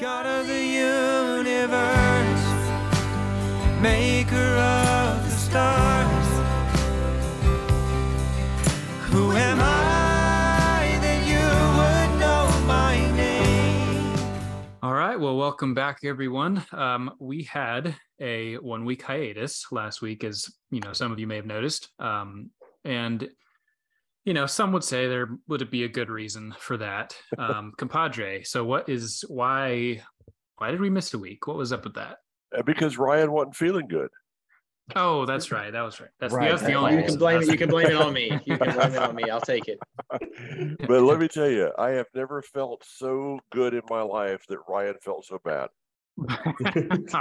God of the universe, maker of the stars. Who am I that you would know my name? All right. Well, welcome back, everyone. Um, we had a one week hiatus last week, as you know, some of you may have noticed. Um, and you know, some would say there would it be a good reason for that. Um, compadre. So what is why why did we miss a week? What was up with that? Uh, because Ryan wasn't feeling good. Oh, that's right. That was right. That's, Right, that's the only you You can blame it. You can blame it on me. You can blame it on me. I'll take it. but let me tell you, I have never felt so good in my life that Ryan felt so bad.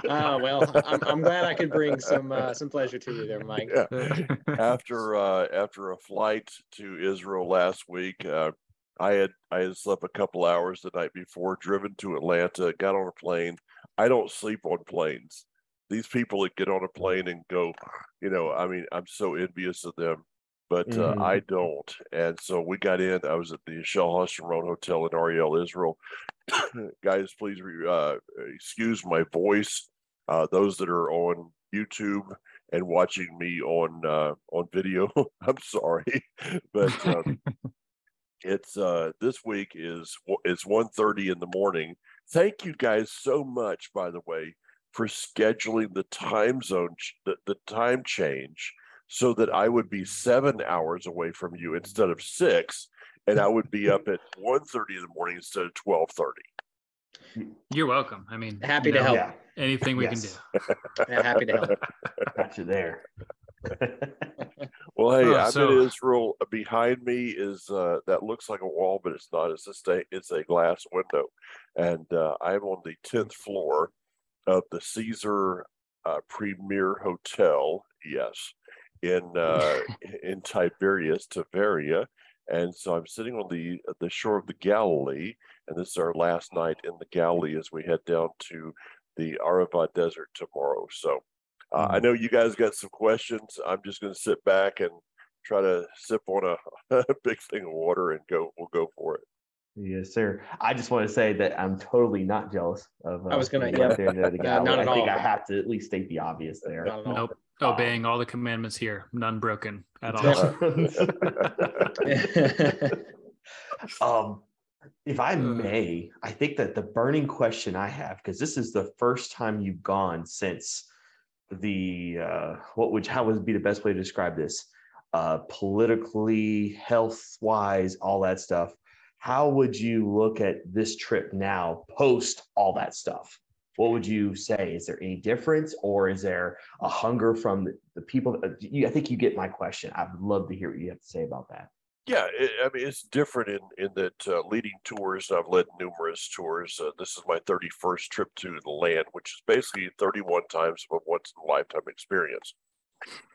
Oh well, I'm, I'm glad I could bring some uh, some pleasure to you there, Mike. Yeah. after uh, after a flight to Israel last week, uh, I had I had slept a couple hours the night before, driven to Atlanta, got on a plane. I don't sleep on planes. These people that get on a plane and go, you know, I mean, I'm so envious of them, but uh, Mhm. I don't. And so we got in. I was at the Shell Road Hotel in Ariel, Israel. Guys, please re- uh, excuse my voice. Uh, those that are on YouTube and watching me on uh, on video, I'm sorry, but um, it's uh, this week is it's 1.30 in the morning. Thank you guys so much, by the way, for scheduling the time zone, ch- the, the time change, so that I would be seven hours away from you instead of six, and I would be up at 1.30 in the morning instead of twelve thirty. You're welcome. I mean, Happy you to know, help. Yeah, Anything we Yes. can do. Yeah, happy to help. got you there. Well, hey, Oh, I'm so- in Israel. Behind me is uh, that looks like a wall, but it's not. It's a sta- it's a glass window, and uh, I'm on the tenth floor of the Caesar uh, Premier Hotel. Yes, in uh, in Tiberias, Tiberia, and so I'm sitting on the the shore of the Galilee, and this is our last night in the Galilee as we head down to the Arava Desert tomorrow. So. Uh, I know you guys got some questions. I'm just going to sit back and try to sip on a, big thing of water and go. We'll go for it. Yes, sir. I just want to say that I'm totally not jealous of. I was gonna- being yeah. out there the Uh, Galilee. not at I think all. I have to at least state the obvious there. Not. Nope. Obeying all the commandments here, none broken at all. um, if I may, I think that the burning question I have, because this is the first time you've gone since the uh, what would how would be the best way to describe this? Uh, politically, health wise, all that stuff. How would you look at this trip now, post all that stuff? What would you say? Is there any difference, or is there a hunger from the, people? uh, I think you get my question. I would love to hear what you have to say about that. Yeah, it, I mean it's different in in that uh, leading tours. I've led numerous tours. Uh, this is my 31st trip to the land, which is basically 31 times of a once in a lifetime experience.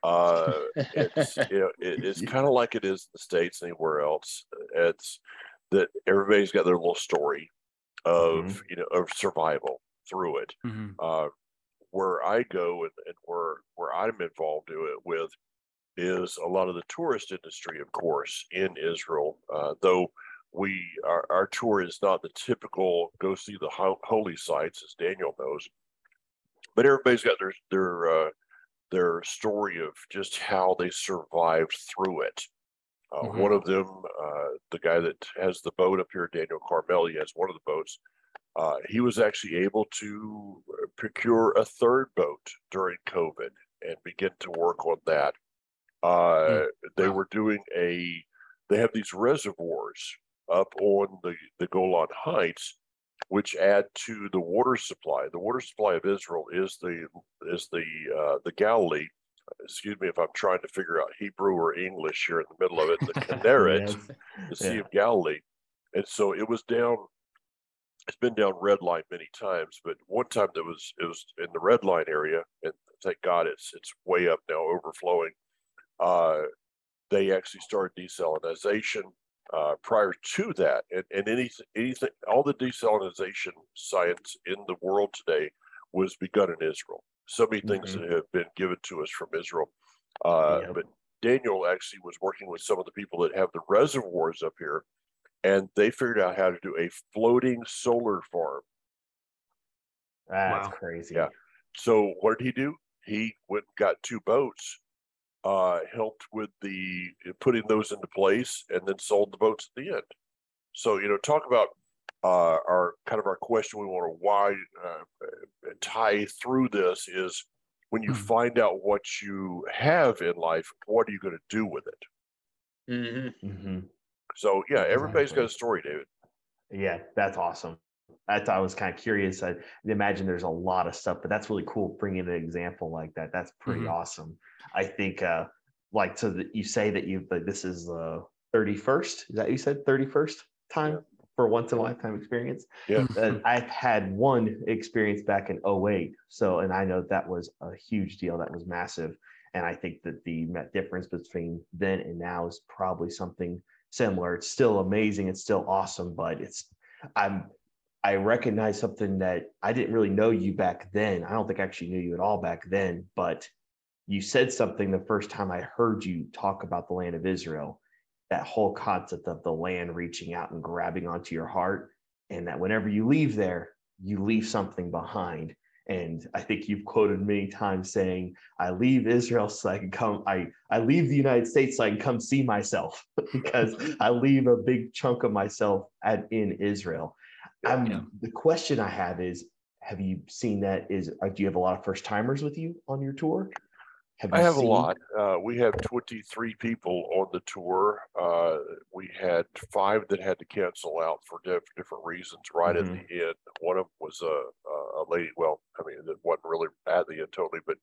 Uh, it's you know it, it's kind of like it is in the states anywhere else. It's that everybody's got their little story of you know of survival through it. Mhm. uh, where I go and, and where where I'm involved in it with is a lot of the tourist industry, of course, in Israel. Uh, though we our, our tour is not the typical go see the ho- holy sites, as Daniel knows, but everybody's got their their uh, their story of just how they survived through it. Uh, Mhm. One of them, uh, the guy that has the boat up here, Daniel Carmel, he has one of the boats. Uh, he was actually able to uh, procure a third boat during COVID and begin to work on that. Uh, They were doing a, they have these reservoirs up on the, the Golan Heights, which add to the water supply. The water supply of Israel is the is the uh, the Galilee. Excuse me if I'm trying to figure out Hebrew or English here in the middle of it. The Kinneret, Yes. the Sea Yeah. of Galilee. And so it was down, it's been down red line many times, but one time that was it was in the red line area, and thank God it's it's way up now, overflowing. Uh they actually started desalinization uh, prior to that, and, and anything, anything, all the desalinization science in the world today was begun in Israel. So many things Mhm. that have been given to us from Israel. Uh. But Daniel actually was working with some of the people that have the reservoirs up here, and they figured out how to do a floating solar farm That's Wow. crazy. Yeah. So what did he do? He went and got two boats, uh, helped with the putting those into place, and then sold the boats at the end. So you know, talk about uh, our kind of our question we want to why uh, tie through this is when you Mhm. find out what you have in life, what are you going to do with it? Mhm. hmm So yeah, everybody's got a story, David. Yeah, that's awesome. That's I was kind of curious. I imagine there's a lot of stuff, but that's really cool bringing an example like that. That's pretty Mhm. awesome. I think, uh, like, so that you say that you, like, this is the 31st. Is that you said 31st time for once in a lifetime experience? Yeah. Uh, I've had one experience back in 08. So, and I know that was a huge deal. That was massive. And I think that the difference between then and now is probably something similar. It's still amazing. It's still awesome, but it's, I'm, I recognize something that I didn't really know you back then. I don't think I actually knew you at all back then, but you said something the first time I heard you talk about the land of Israel, that whole concept of the land reaching out and grabbing onto your heart, and that whenever you leave there, you leave something behind. And I think you've quoted many times saying, I leave Israel so I can come, I, I leave the United States so I can come see myself because I leave a big chunk of myself at in Israel. I'm, Yeah. The question I have is, have you seen that? Is uh, do you have a lot of first timers with you on your tour? Have I have a lot. Uh, we have 23 people on the tour. Uh, we had five that had to cancel out for diff- different reasons right Mhm. at the end. One of them was a, a lady, well, I mean, it wasn't really at the end totally, but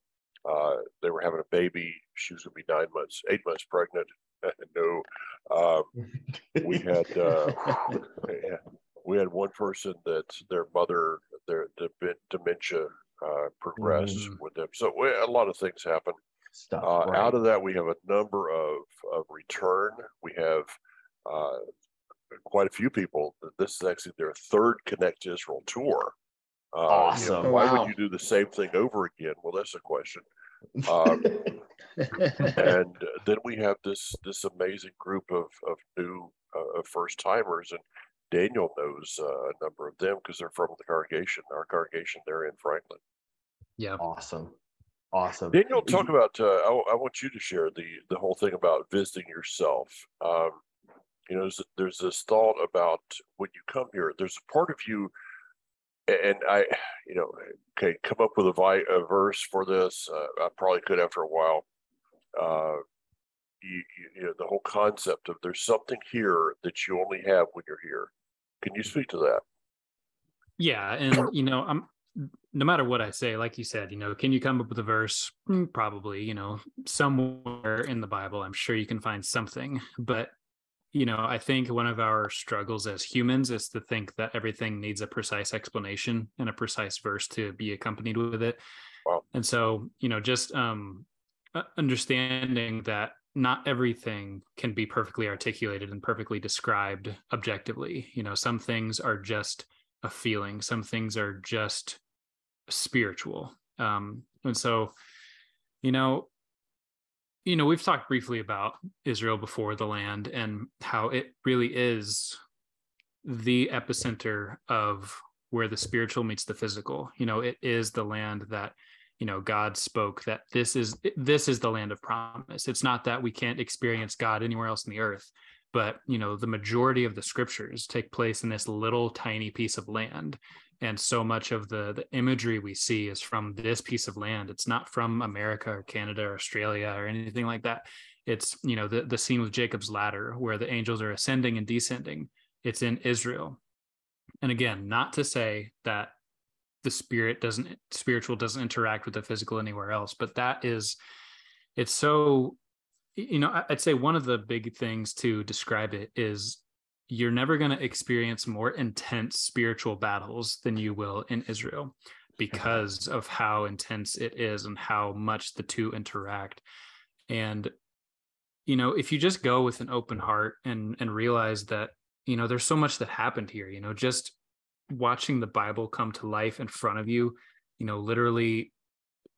uh, they were having a baby. She was going to be nine months, eight months pregnant. no. Um, we had uh, we had one person that their mother their dem- dementia uh, progressed Mm. with them. So we, a lot of things happen. stuff. Uh, right. Out of that, we have a number of, of return. We have uh, quite a few people. This is actually their third Connect Israel tour. Uh, you know, Awesome. why Wow. would you do the same thing over again? Well, that's a question. Um, and then we have this this amazing group of of new uh, first timers, and Daniel knows uh, a number of them because they're from the congregation, our congregation there in Franklin. Yeah. awesome, awesome. Daniel, talk about. Uh, I, I want you to share the the whole thing about visiting yourself. Um, you know, there's, there's this thought about when you come here. There's a part of you, and I, you know, okay, come up with a, vi- a verse for this. Uh, I probably could after a while. Uh, you, you, you know, the whole concept of there's something here that you only have when you're here. Can you speak to that? Yeah, and you know, I'm no matter what I say, like you said, you know, can you come up with a verse? Mm, Probably, you know, somewhere in the Bible, I'm sure you can find something. But you know, I think one of our struggles as humans is to think that everything needs a precise explanation and a precise verse to be accompanied with it. Wow. And so, you know, just um uh, understanding that not everything can be perfectly articulated and perfectly described objectively. You know, some things are just a feeling, some things are just spiritual. Um, and so, you know, you know, we've talked briefly about Israel before the land and how it really is the epicenter of where the spiritual meets the physical. You know, it is the land that you know god spoke that this is this is the land of promise it's not that we can't experience god anywhere else in the earth but you know the majority of the scriptures take place in this little tiny piece of land. And so much of the the imagery we see is from this piece of land. It's not from america or canada or australia or anything like that. It's you know the, the scene with jacob's ladder where the angels are ascending and descending. It's in israel. And again not to say that the spirit doesn't spiritual doesn't interact with the physical anywhere else but that is it's so you know i'd say one of the big things to describe it is you're never going to experience more intense spiritual battles than you will in israel because of how intense it is and how much the two interact. And you know if you just go with an open heart and and realize that you know there's so much that happened here you know just watching the bible come to life in front of you you know literally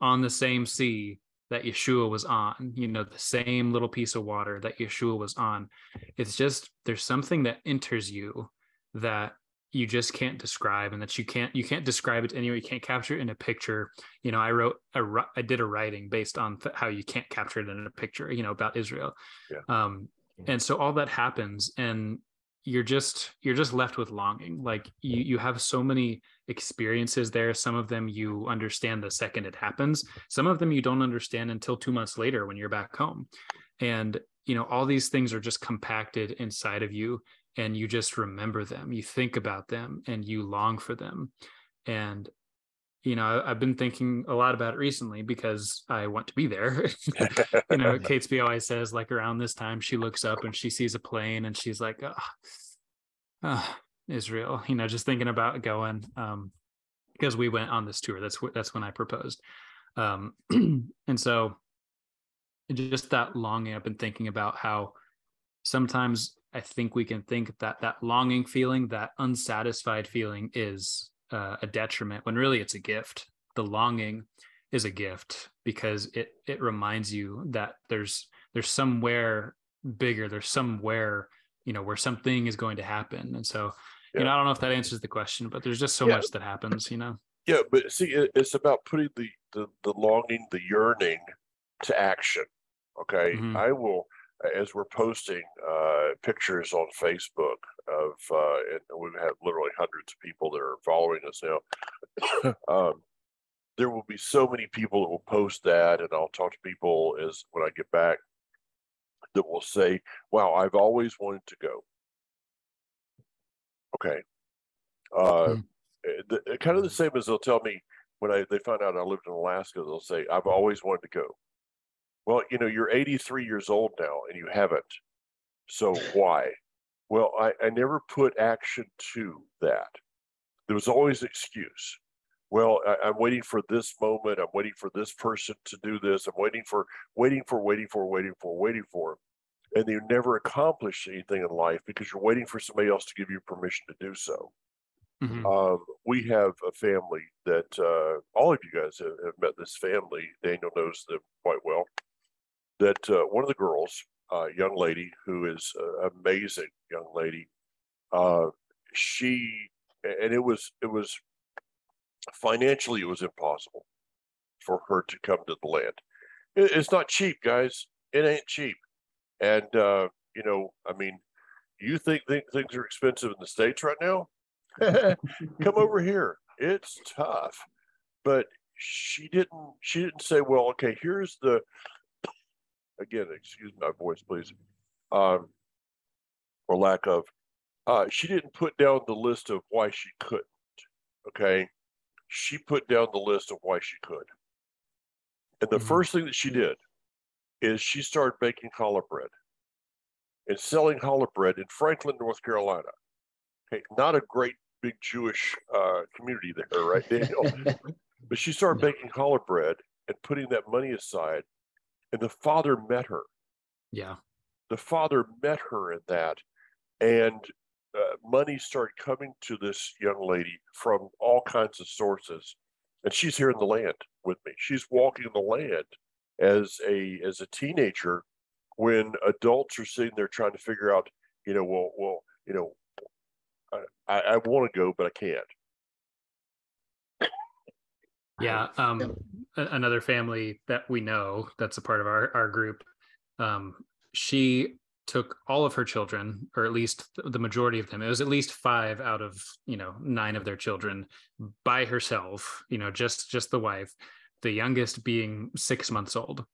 on the same sea that yeshua was on you know the same little piece of water that yeshua was on. It's just there's something that enters you that you just can't describe and that you can't you can't describe it anyway. You can't capture it in a picture. You know i wrote a i did a writing based on th- how you can't capture it in a picture you know about israel. Yeah. um and so all that happens and you're just you're just left with longing. Like you you have so many experiences there. Some of them you understand the second it happens. Some of them you don't understand until 2 months later when you're back home. And you know all these things are just compacted inside of you and you just remember them. You think about them and you long for them. And you know i've been thinking a lot about it recently because i want to be there. You know catesby always says like around this time she looks up and she sees a plane and she's like oh, oh, israel you know just thinking about going um because we went on this tour that's wh- that's when i proposed. Um and so just that longing i've been thinking about how sometimes i think we can think that that longing feeling that unsatisfied feeling is uh, a detriment when really it's a gift. The longing is a gift because it it reminds you that there's there's somewhere bigger there's somewhere you know where something is going to happen. And so you know i don't know if that answers the question but there's just so Yeah. much that happens you know Yeah, but see, it's about putting the, the the longing, the yearning to action. Okay, Mhm. I will as we're posting uh, pictures on Facebook of, uh, and we've had literally hundreds of people that are following us now. um, there will be so many people that will post that, and I'll talk to people as when I get back that will say, "Wow, I've always wanted to go." Okay. Uh, Hmm. uh, the, uh, kind of the same as they'll tell me when I they find out I lived in Alaska, they'll say, I've always wanted to go. Well, you know, you're 83 years old now and you haven't. So why? Well, I, I never put action to that. There was always an excuse. Well, I, I'm waiting for this moment. I'm waiting for this person to do this. I'm waiting for, waiting for, waiting for, waiting for, waiting for. And you never accomplish anything in life because you're waiting for somebody else to give you permission to do so. Mhm. Um, we have a family that uh, all of you guys have, have met this family. Daniel knows them quite well. That uh, one of the girls, uh, young lady who is an amazing young lady, uh, she and it was it was financially it was impossible for her to come to the land. It, it's not cheap, guys. It ain't cheap. And uh, you know, I mean, you think, think things are expensive in the states right now? come over here. It's tough. But she didn't she didn't say, well, okay, here's the again, excuse my voice, please. Um or lack of uh she didn't put down the list of why she couldn't. Okay. She put down the list of why she could. And the Mhm. first thing that she did is she started baking challah bread and selling challah bread in Franklin, North Carolina. Okay, not a great big Jewish uh, community there, right, Daniel? but she started baking challah bread and putting that money aside. And the father met her. yeah The father met her in that, and uh, money started coming to this young lady from all kinds of sources. And she's here in the land with me. She's walking the land as a as a teenager when adults are sitting there trying to figure out, you know, well, well, you know, I, I want to go, but I can't. yeah um another family that we know that's a part of our our group um she took all of her children or at least the majority of them it was at least five out of you know nine of their children by herself you know just just the wife the youngest being six months old.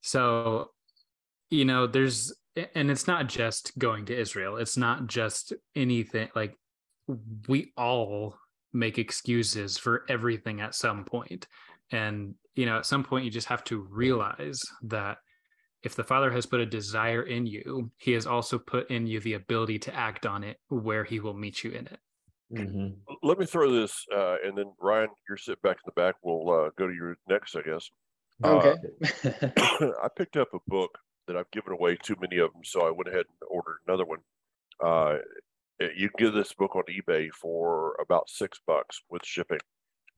So you know there's and it's not just going to israel. It's not just anything like we all make excuses for everything at some point. And you know at some point you just have to realize that if the father has put a desire in you he has also put in you the ability to act on it where he will meet you in it Mhm. Let me throw this, uh, and then Ryan, you're sitting back in the back. We'll uh, go to your next, I guess. Uh, Okay. I picked up a book that I've given away too many of them, so I went ahead and ordered another one. Uh, you can get this book on eBay for about six bucks with shipping.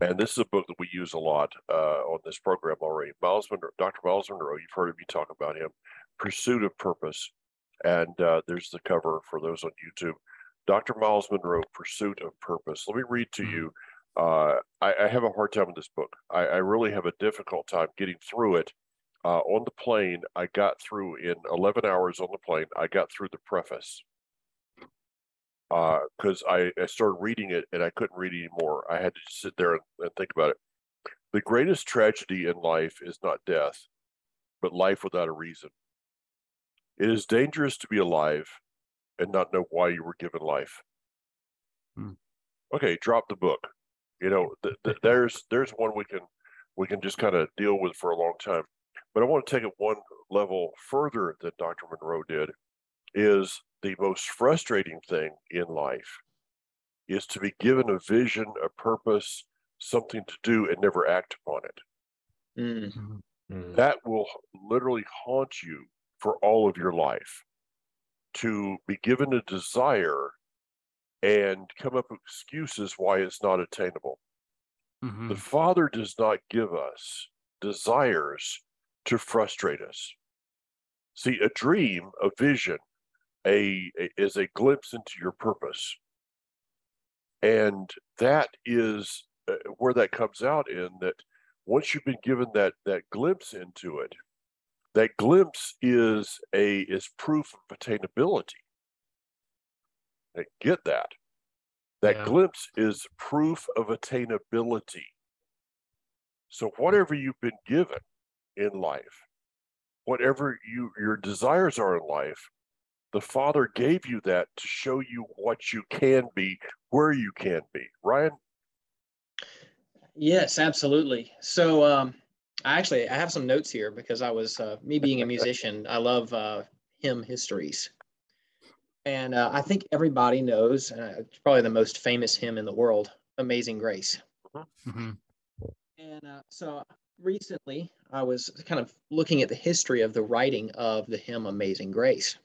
And this is a book that we use a lot uh, on this program already. Myles Munroe, Dr. Myles Munroe, you've heard of me talk about him. Pursuit of Purpose. And uh, there's the cover for those on YouTube. Dr. Myles Munroe, Pursuit of Purpose. Let me read to Mhm. you. Uh, I, I have a hard time with this book. I, I really have a difficult time getting through it. Uh, on the plane, I got through in 11 hours on the plane. I got through the preface because I, I started reading it and I couldn't read anymore. I had to just sit there and, and think about it. The greatest tragedy in life is not death, but life without a reason. It is dangerous to be alive and not know why you were given life. Hmm. Okay, drop the book. You know, th- th- there's there's one we can we can just kind of deal with for a long time. But I want to take it one level further than Dr. Munroe did. Is the most frustrating thing in life is to be given a vision, a purpose, something to do, and never act upon it Mm, Mhm. Mm. that will literally haunt you for all of your life to be given a desire and come up with excuses why it's not attainable. Mhm. The Father does not give us desires to frustrate us. See, a dream, a vision, a, a is a glimpse into your purpose. And that is uh, where that comes out in that once you've been given that that glimpse into it, that glimpse is a is proof of attainability. Now, Get that. That Yeah. glimpse is proof of attainability. So whatever you've been given in life, whatever you your desires are in life, the Father gave you that to show you what you can be, where you can be. Ryan, Yes, absolutely. So, um, I actually I have some notes here because I was uh, me being a musician. I love uh, hymn histories, and uh, I think everybody knows. Uh, it's probably the most famous hymn in the world, "Amazing Grace." Mhm. And uh, so recently, I was kind of looking at the history of the writing of the hymn "Amazing Grace,"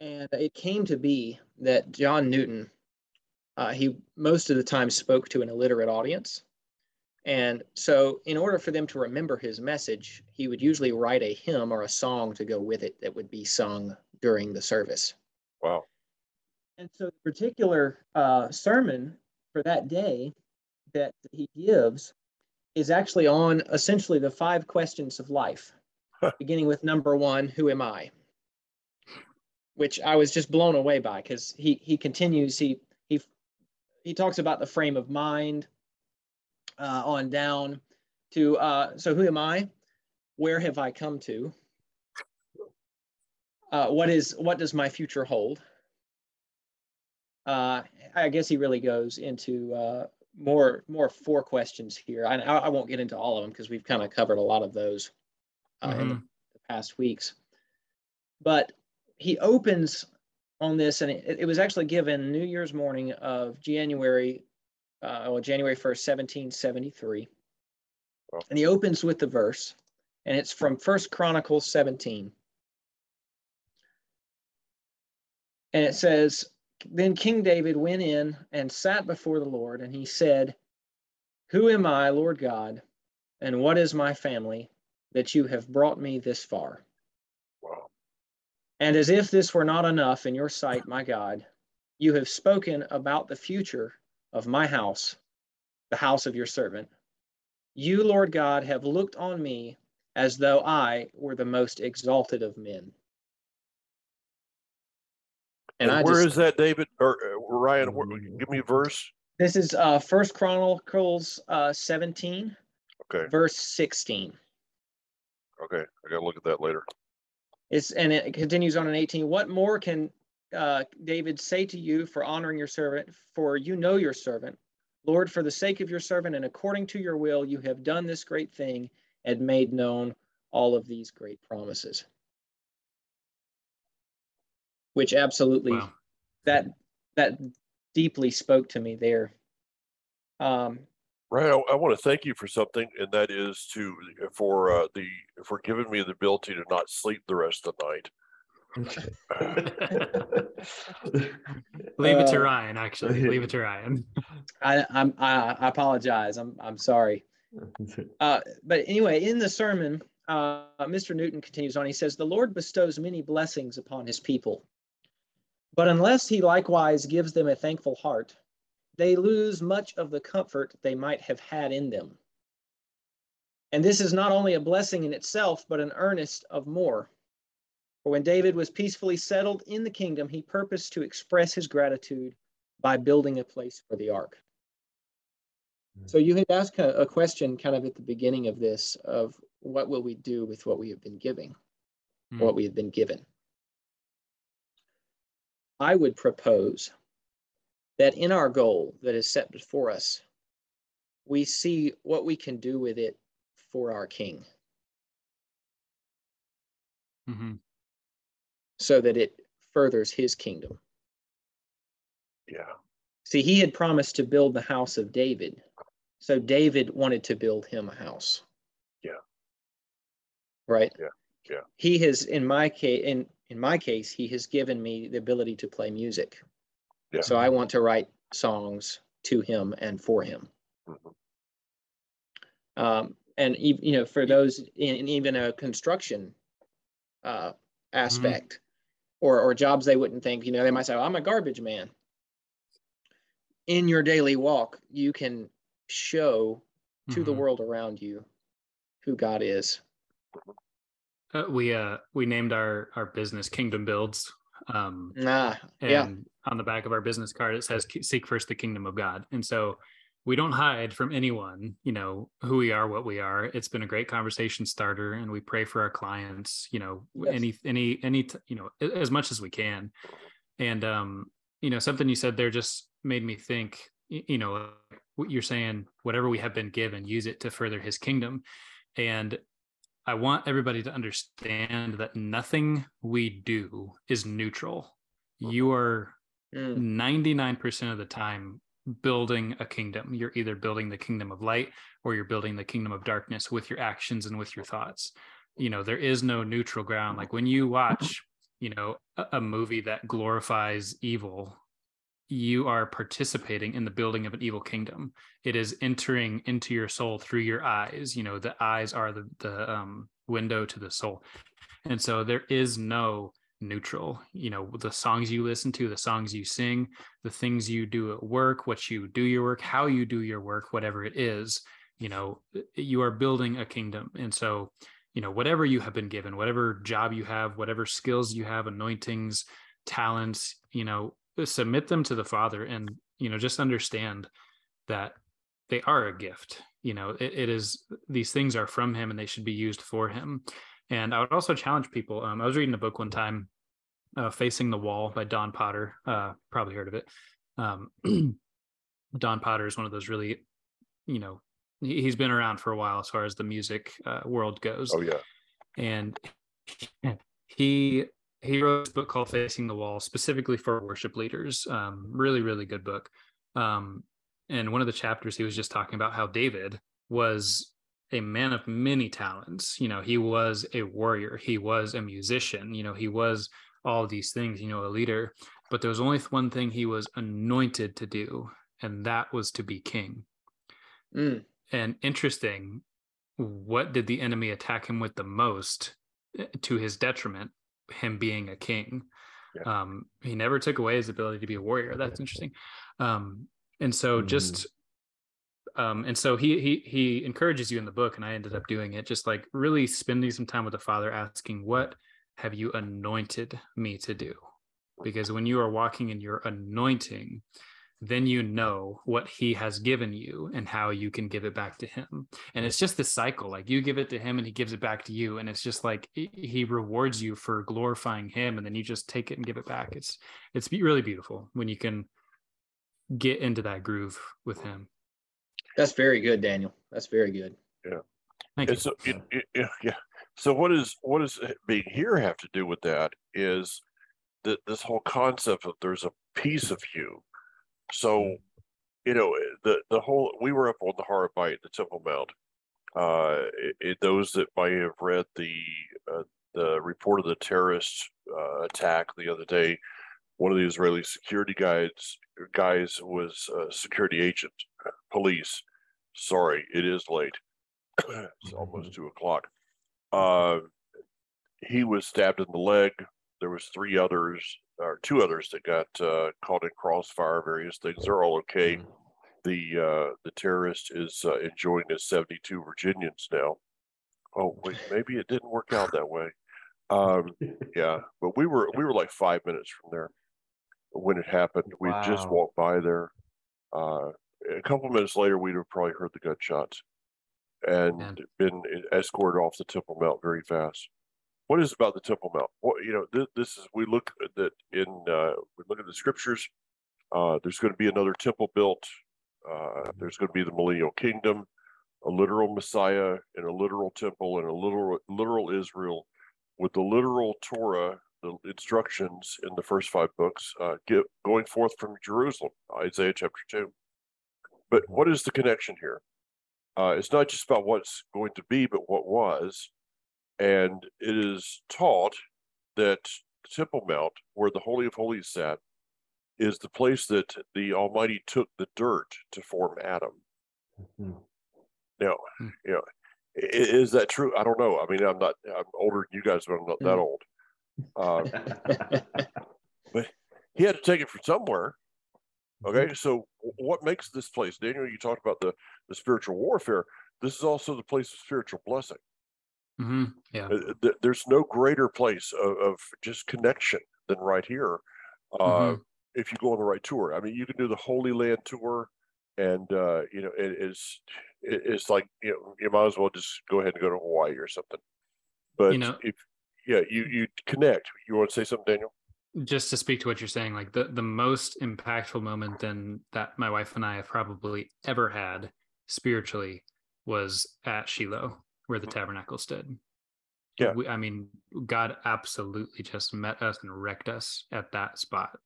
and it came to be that John Newton, uh, he most of the time spoke to an illiterate audience, and so in order for them to remember his message, he would usually write a hymn or a song to go with it that would be sung during the service. wow. And so the particular uh, sermon for that day that he gives is actually on essentially the five questions of life, beginning with number one, who am I? Which I was just blown away by because he he continues, he he he talks about the frame of mind uh, on down to uh, so who am I? Where have I come to? Uh, what is what does my future hold? Uh, I guess he really goes into uh, more more four questions here. I, I won't get into all of them because we've kind of covered a lot of those uh, in the, Mhm. the past weeks. But he opens on this, and it, it was actually given New Year's morning of January, uh, well, January first, seventeen seventy three. Wow. And he opens with the verse, and it's from First Chronicles seventeen. And it says, Then King David went in and sat before the Lord, and he said, Who am I, Lord God, and what is my family that you have brought me this far? Wow. And as if this were not enough in your sight, my God, you have spoken about the future of my house, the house of your servant. You, Lord God, have looked on me as though I were the most exalted of men. And, I where just- is that, David or uh, Ryan? Where, give me a verse. This is uh First Chronicles uh 17, Okay, verse 16. okay, I gotta look at that later. It's and it continues on in 18. What more can uh David say to you for honoring your servant? For you know your servant. Lord, for the sake of your servant and according to your will, you have done this great thing and made known all of these great promises. Which absolutely Wow. that that deeply spoke to me there. Um, Ryan, I, I want to thank you for something, and that is to for uh, the for giving me the ability to not sleep the rest of the night. Leave it to Uh, Ryan, actually. Leave it to Ryan. I, I'm I, I apologize. I'm I'm sorry. Uh, but anyway, in the sermon, uh, Mr. Newton continues on. He says, "The Lord bestows many blessings upon His people, But unless he likewise gives them a thankful heart, they lose much of the comfort they might have had in them. And this is not only a blessing in itself, but an earnest of more. For when David was peacefully settled in the kingdom, he purposed to express his gratitude by building a place for the ark. So you had asked a, question kind of at the beginning of this of what will we do with what we have been giving, Hmm. what we have been given. I would propose that in our goal that is set before us, we see what we can do with it for our King Mhm. So that it furthers his kingdom. Yeah. See, he had promised to build the house of David. So David wanted to build him a house. Yeah. Right? Yeah, yeah. He has in my case in in my case, he has given me the ability to play music. Yeah. So I want to write songs to him and for him. Mhm. Um, and you know, for those in, in even a construction uh, aspect or or jobs they wouldn't think, you know, they might say, "I'm a garbage man." In your daily walk, you can show to the Mhm. world around you who God is. Uh, we uh we named our our business Kingdom Builds. Um, Ah, and yeah, on the back of our business card it says seek first the kingdom of god and so we don't hide from anyone you know who we are what we are. It's been a great conversation starter and we pray for our clients you know Yes. any any any you know as much as we can. And um you know something you said there just made me think you know what you're saying whatever we have been given use it to further his kingdom. And i want everybody to understand that nothing we do is neutral. You are Mm, 99% of the time building a kingdom. You're either building the kingdom of light or you're building the kingdom of darkness with your actions and with your thoughts. You know, there is no neutral ground. Like when you watch, you know, a, a movie that glorifies evil, you are participating in the building of an evil kingdom. It is entering into your soul through your eyes. You know, the eyes are the the um, window to the soul, and so there is no neutral you know the songs you listen to the songs you sing the things you do at work what you do your work how you do your work whatever it is you know you are building a kingdom. And so you know whatever you have been given whatever job you have whatever skills you have anointings talents you know uh, submit them to the father and you know just understand that they are a gift. You know it, it is these things are from him and they should be used for him and I would also challenge people. Um, I was reading a book one time, uh, Facing the Wall by Don Potter. Uh, probably heard of it. Um, Don Potter is one of those really, you know, he- he's been around for a while as far as the music uh, world goes. Oh yeah. And he he wrote this book called Facing the Wall specifically for worship leaders. Um, really, really good book. Um, and one of the chapters he was just talking about how David was a man of many talents. You know, he was a warrior, he was a musician, you know, he was all these things, you know, a leader. But there was only one thing he was anointed to do, and that was to be king. mm, And interesting, what did the enemy attack him with the most eh, to his detriment? Him being a king. Yeah. Um, he never took away his ability to be a warrior. That's interesting. Um, and so Mm. just um, and so he he he encourages you in the book, and I ended up doing it, just like really spending some time with the Father, asking, "What have you anointed me to do?" Because when you are walking in your anointing, then you know what He has given you and how you can give it back to Him. And it's just this cycle: like you give it to Him, and He gives it back to you, and it's just like he- rewards you for glorifying Him, and then you just take it and give it back. It's it's really beautiful when you can get into that groove with Him. That's very good, Daniel. That's very good. Yeah. Thank you. So, it, it, it- yeah. So, what is what does being here have to do with that? Is that this whole concept of there's a piece of you. So, you know, the the whole we were up on the Har HaBayit, the Temple Mount. Uh, it, it- those that might have read the uh, the report of the terrorist uh, attack the other day, one of the Israeli security guides guys was a security agent, police. Sorry, it is late. it's almost two o'clock. Uh, he was stabbed in the leg there was three others or two others that got uh, caught in crossfire, various things. They're all okay. Mhm. The uh, the terrorist is uh, enjoying his 72 Virginians now. Oh wait, maybe it didn't work out that way. Um, yeah, but we were we were like five minutes from there when it happened. We just walked by there. Uh, a couple minutes later, we'd have probably heard the gunshots and Man. been escorted off the Temple Mount very fast. What is about the Temple Mount? What you know, this, this is we look at that in uh, we look at the scriptures. Uh, there's going to be another temple built. Uh, there's going to be the millennial kingdom, a literal Messiah, and a literal temple, and a literal literal Israel, with the literal Torah, the instructions in the first five books, uh, get, going forth from Jerusalem, Isaiah chapter two. But what is the connection here? Uh, it's not just about what's going to be, but what was. And it is taught that the Temple Mount, where the Holy of Holies sat, is the place that the Almighty took the dirt to form Adam. Mhm. Now, Hmm. you know, i- i- is that true? I don't know. I mean, I'm not. I'm older than you guys, but I'm not that Hmm. old. Um, he had to take it from somewhere. Okay, so what makes this place, Daniel? You talked about the the spiritual warfare. This is also the place of spiritual blessing. hmm Yeah. Uh, There's no greater place of, of just connection than right here. Uh, Mhm. If you go on the right tour, I mean, you can do the Holy Land tour, and uh, you know, it is it- it's like you know, you might as well just go ahead and go to Hawaii or something. But know- if yeah, you you connect. You want to say something, Daniel? Just to speak to what you're saying, like the the most impactful moment then that my wife and I have probably ever had spiritually was at Shiloh, where the Mhm. tabernacle stood. Yeah. We, I mean, God absolutely just met us and wrecked us at that spot.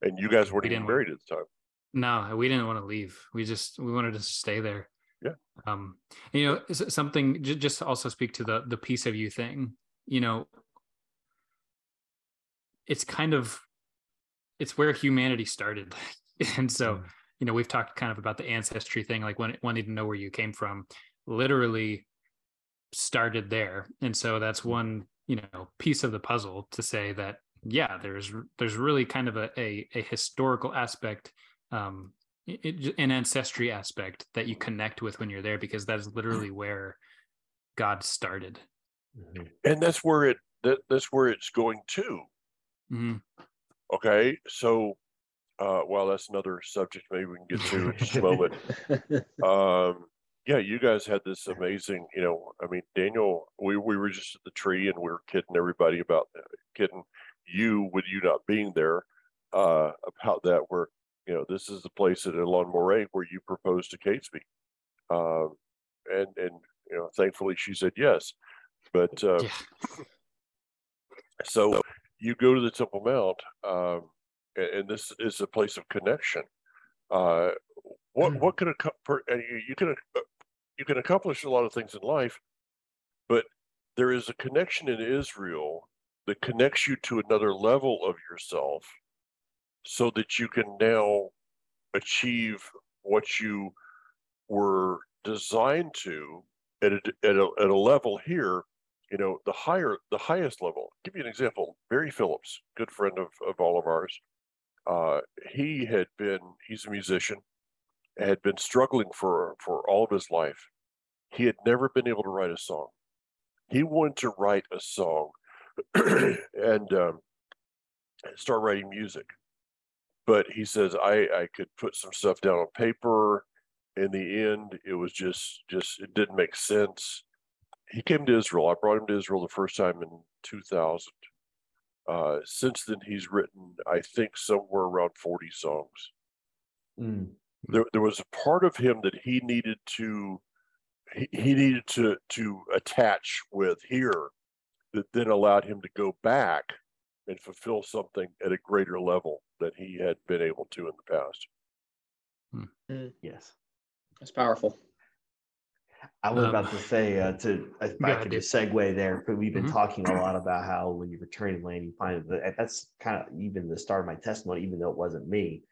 And you guys weren't We even married at the time. No, we didn't want to leave. We just we wanted to stay there. Yeah. Um, you know, something just to also speak to the the piece of you thing. You know, it's kind of it's where humanity started, and so Mm. you know we've talked kind of about the ancestry thing, like when wanting to know where you came from. Literally started there, and so that's one you know piece of the puzzle to say that yeah, there's there's really kind of a a, a historical aspect um it, it- an ancestry aspect that you connect with when you're there because that is literally where god started Mhm. And that's where it that, that's where it's going to. Mhm. Okay, so uh, well, that's another subject maybe we can get to in just a moment. Um, yeah, you guys had this amazing, you know, I mean, Daniel, we, we were just at the tree and we were kidding everybody about uh, kidding you with you not being there uh, about that. Where you know this is the place at Elon Moreh where you proposed to Catesby, um, and and you know, thankfully she said yes. But uh, yeah so you go to the Temple Mount, um, a- and, this is a place of connection. Uh, what what can uh, you, you can uh, you can accomplish a lot of things in life, but there is a connection in Israel that connects you to another level of yourself, so that you can now achieve what you were designed to at a, at a, at a level here you know the higher the highest level I'll give you an example barry phillips good friend of, of all of ours uh, he had been he's a musician had been struggling for for all of his life. He had never been able to write a song. He wanted to write a song and um, start writing music. But he says i i could put some stuff down on paper. In the end it was just just it didn't make sense he came to Israel. I brought him to Israel the first time in 2000. Uh, since then, he's written, I think, somewhere around 40 songs. Mm. There, there was a part of him that he needed to, he, he needed to to attach with here, that then allowed him to go back and fulfill something at a greater level than he had been able to in the past. Yes. That's powerful. I was Um, about to say uh, to if go I could just segue there, but we've been Mhm. talking a lot about how when you return to land, you find that that's kind of even the start of my testimony, even though it wasn't me.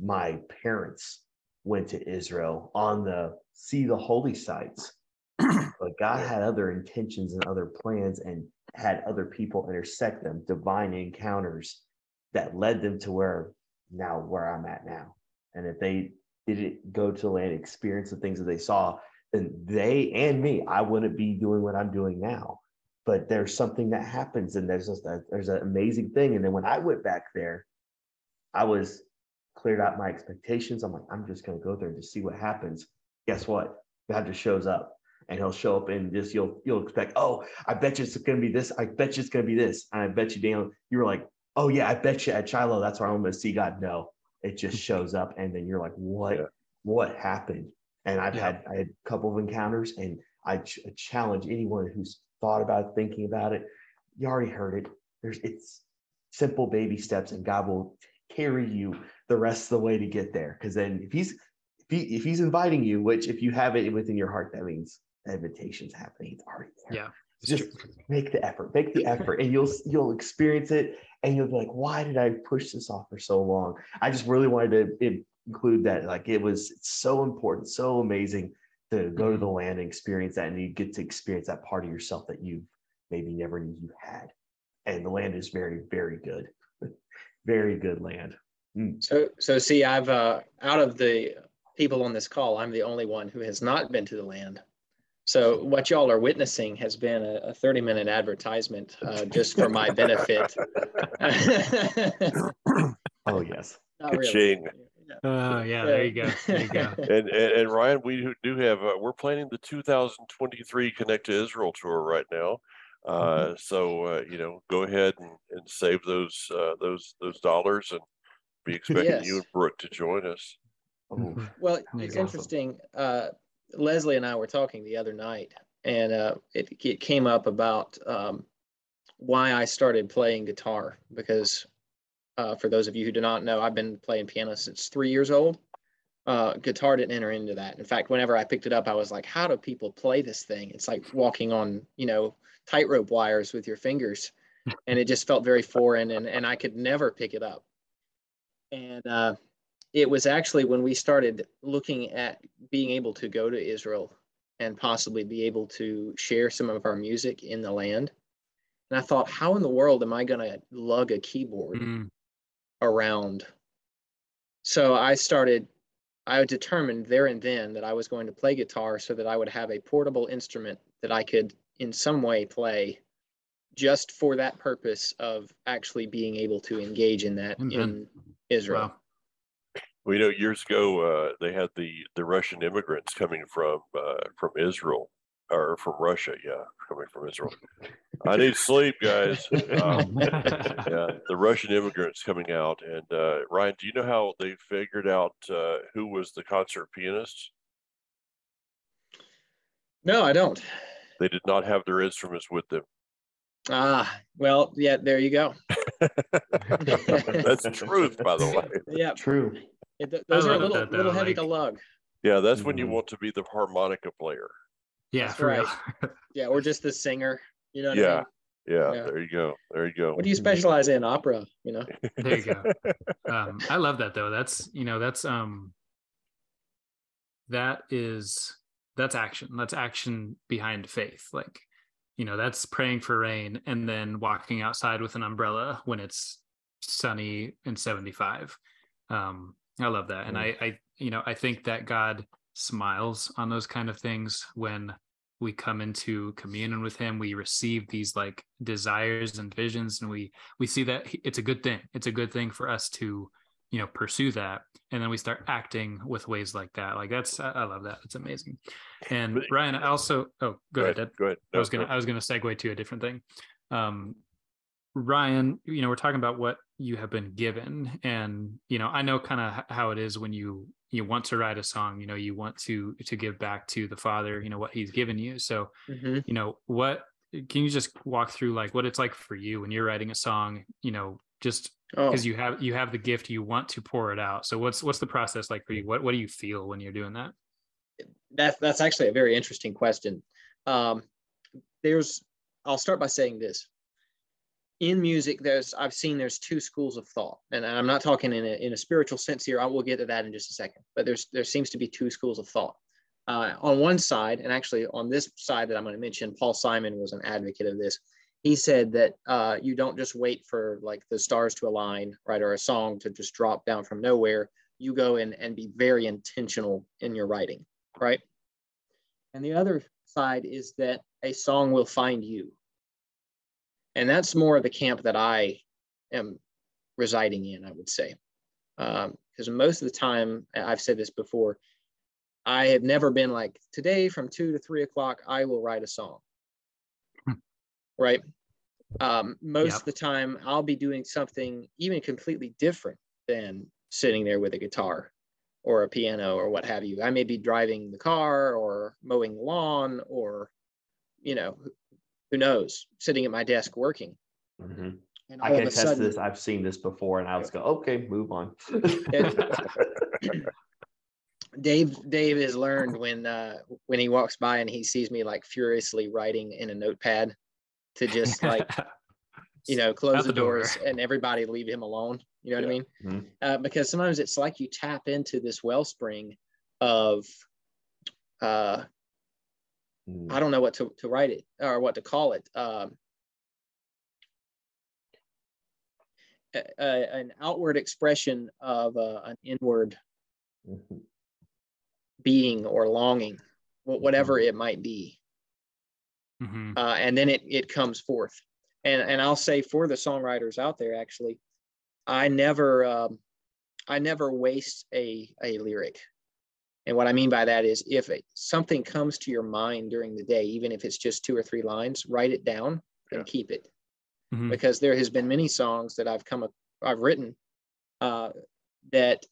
My parents went to Israel on the see the holy sites, but God had other intentions and other plans, and had other people intersect them, divine encounters that led them to where now where I'm at now. And if they didn't go to the land, experience the things that they saw, then they and me, I wouldn't be doing what I'm doing now. But there's something that happens, and there's just a, there's an amazing thing. And then when I went back there, I was cleared out my expectations. I'm like, I'm just gonna go there and just see what happens. Guess what? God just shows up and he'll show up and just you'll you'll expect, oh, I bet you it's gonna be this, I bet you it's gonna be this. And I bet you, Daniel, you were like, oh yeah, I bet you at Shiloh, that's where I'm gonna see God. No, it just shows up, and then you're like, what what happened? And I've Yeah. had I had a couple of encounters, and I ch- challenge anyone who's thought about it, thinking about it. You already heard it. There's it's simple baby steps, and God will carry you the rest of the way to get there. Because then if he's if he if he's inviting you, which if you have it within your heart, that means the invitation's happening. It's already there. Yeah. Just make the effort, make the effort, and you'll you'll experience it, and you'll be like, why did I push this off for so long? I just really wanted to include that. Like it was so important, so amazing to go to the land and experience that, and you get to experience that part of yourself that you maybe never knew you had. And the land is very, very good, very good land. So, so see, I've, uh, out of the people on this call, I'm the only one who has not been to the land. So what y'all are witnessing has been a, a 30 minute advertisement, uh, just for my benefit. Oh yes, Not really. Ka-ching. Yeah. Oh yeah, there you go. There you go. And, and and Ryan, we do- do have uh, we're planning the 2023 Connect to Israel tour right now. Uh, so uh, you know, go ahead and, and save those uh, those those dollars and be expecting you and Brooke to join us. oh, Well, it's you go. interesting. Uh, Leslie and I were talking the other night, and uh, it, it came up about um, why I started playing guitar. Because uh, for those of you who do not know, I've been playing piano since three years old. Uh, guitar didn't enter into that. In fact, whenever I picked it up, I was like, "How do people play this thing?" It's like walking on, you know, tightrope wires with your fingers, and it just felt very foreign, and and I could never pick it up. And uh, it was actually when we started looking at being able to go to Israel and possibly be able to share some of our music in the land. And I thought, how in the world am I going to lug a keyboard Mm, around? So I started, I determined there and then that I was going to play guitar so that I would have a portable instrument that I could in some way play just for that purpose of actually being able to engage in that Amen. in Israel. wow. We know years ago uh, they had the the Russian immigrants coming from uh, from Israel or from Russia. Yeah, coming from Israel. I need sleep, guys. Um, yeah, the Russian immigrants coming out. And uh, Ryan, do you know how they figured out uh, who was the concert pianist? No, I don't. They did not have their instruments with them. Ah, well, yeah, there you go. That's the truth, by the way. Yeah, true. it, th- those are a little, that, little heavy to lug. Yeah, that's when you Mhm. want to be the harmonica player. Yeah, That's for real. Yeah, or just the singer. You know what I Yeah. mean? Yeah, Yeah. there you go. There you go. What do you specialize in? Opera, you know? there you go. um i love that though that's you know that's um that is that's action that's action behind faith like you know that's praying for rain and then walking outside with an umbrella when it's sunny and 75 um i love that and i i you know i think that god smiles on those kind of things when we come into communion with him. We receive these like desires and visions and we we see that it's a good thing. It's a good thing for us to you know pursue that and then we start acting with ways like that. Like that's i, I love that. It's amazing. And ryan I also oh go ahead Ed. Go ahead. I was gonna go- I was gonna segue to a different thing. Um Ryan, you know, we're talking about what you have been given. And, you know, I know kind of how it is when you you want to write a song, you know, you want to to give back to the father, you know, what he's given you. So, Mhm. you know, what can you just walk through like what it's like for you when you're writing a song, you know, just Oh, because you have you have the gift, you want to pour it out. So what's what's the process like for you? What what do you feel when you're doing that? that's that's actually a very interesting question. Um, there's, I'll start by saying this. In music, there's I've seen there's two schools of thought, and I'm not talking in a in a spiritual sense here. I will get to that in just a second. But there's there seems to be two schools of thought. Uh, on one side, and actually on this side that I'm going to mention, Paul Simon was an advocate of this. he said that uh, you don't just wait for like the stars to align, right, or a song to just drop down from nowhere. You go in and be very intentional in your writing, right? And the other side is that a song will find you. And that's more of the camp that I am residing in, I would say. Because um, most of the time, I've said this before, I have never been like, today from two to three o'clock, I will write a song. Hmm. Right. Um, most yep. of the time, I'll be doing something even completely different than sitting there with a guitar or a piano or what have you. I may be driving the car or mowing the lawn or, you know, who knows, sitting at my desk working. Mm-hmm. And I can test sudden, this. I've seen this before, and I was go, okay, move on. Dave Dave has learned when uh, when he walks by and he sees me like furiously writing in a notepad to just like you know close the, the, doors door. and everybody leave him alone. You know what yeah. I mean? Mm-hmm. Uh, because sometimes it's like you tap into this wellspring of uh, mm. I don't know what to, to write it or what to call it. Um, a, a, an outward expression of uh, an inward mm-hmm. being or longing, whatever mm-hmm. it might be. Mm-hmm. Uh, and then it, it comes forth. And, and I'll say for the songwriters out there, actually, I never, um, I never waste a, a lyric. And what I mean by that is if something comes to your mind during the day, even if it's just two or three lines, write it down and yeah. keep it. Mm-hmm. Because there has been many songs that I've come, I've written uh, that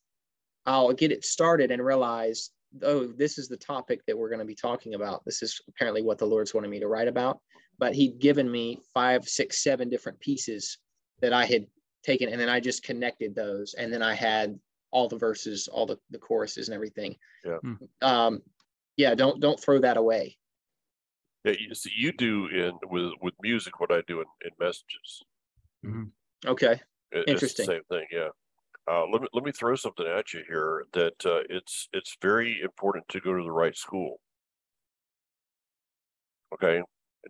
I'll get it started and realize, oh, this is the topic that we're going to be talking about. This is apparently what the Lord's wanted me to write about. But He'd given me five, six, seven different pieces that I had taken, and then I just connected those, and then I had all the verses, all the, the choruses and everything. Yeah. Hmm. Um, yeah. Don't, don't throw that away. Yeah. You, see, you do in with, with music, what I do in, in messages. Mm-hmm. Okay. It, Interesting. same thing. Yeah. Uh, let me let me throw something at you here that uh, it's it's very important to go to the right school. Okay,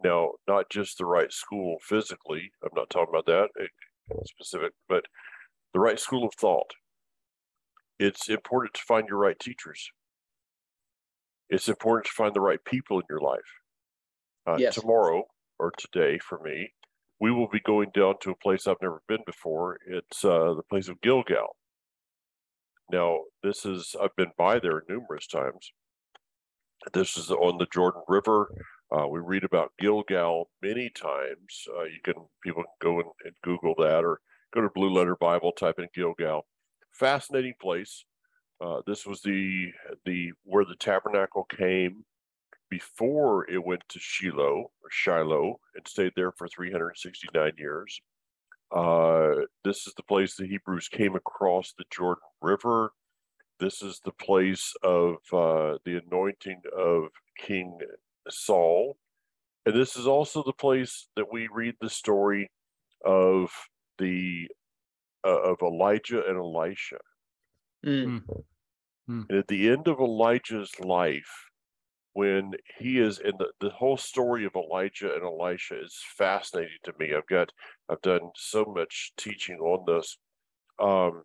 now not just the right school physically. I'm not talking about that eh, specific, but the right school of thought it's important to find your right teachers. It's important to find the right people in your life. Uh, yes. Tomorrow or today, for me, we will be going down to a place I've never been before. It's uh, the place of Gilgal. Now, this is, I've been by there numerous times. This is on the Jordan River. Uh, we read about Gilgal many times. Uh, you can, people can go and, and Google that or go to Blue Letter Bible, type in Gilgal fascinating place. Uh, this was the the where the tabernacle came before it went to Shiloh or Shiloh and stayed there for 369 years. Uh, this is the place the Hebrews came across the Jordan River. This is the place of uh, the anointing of King Saul. And this is also the place that we read the story of the of Elijah and Elisha. Mm. Mm. And at the end of Elijah's life, when he is in the, the whole story of Elijah and Elisha is fascinating to me. I've got I've done so much teaching on this. Um,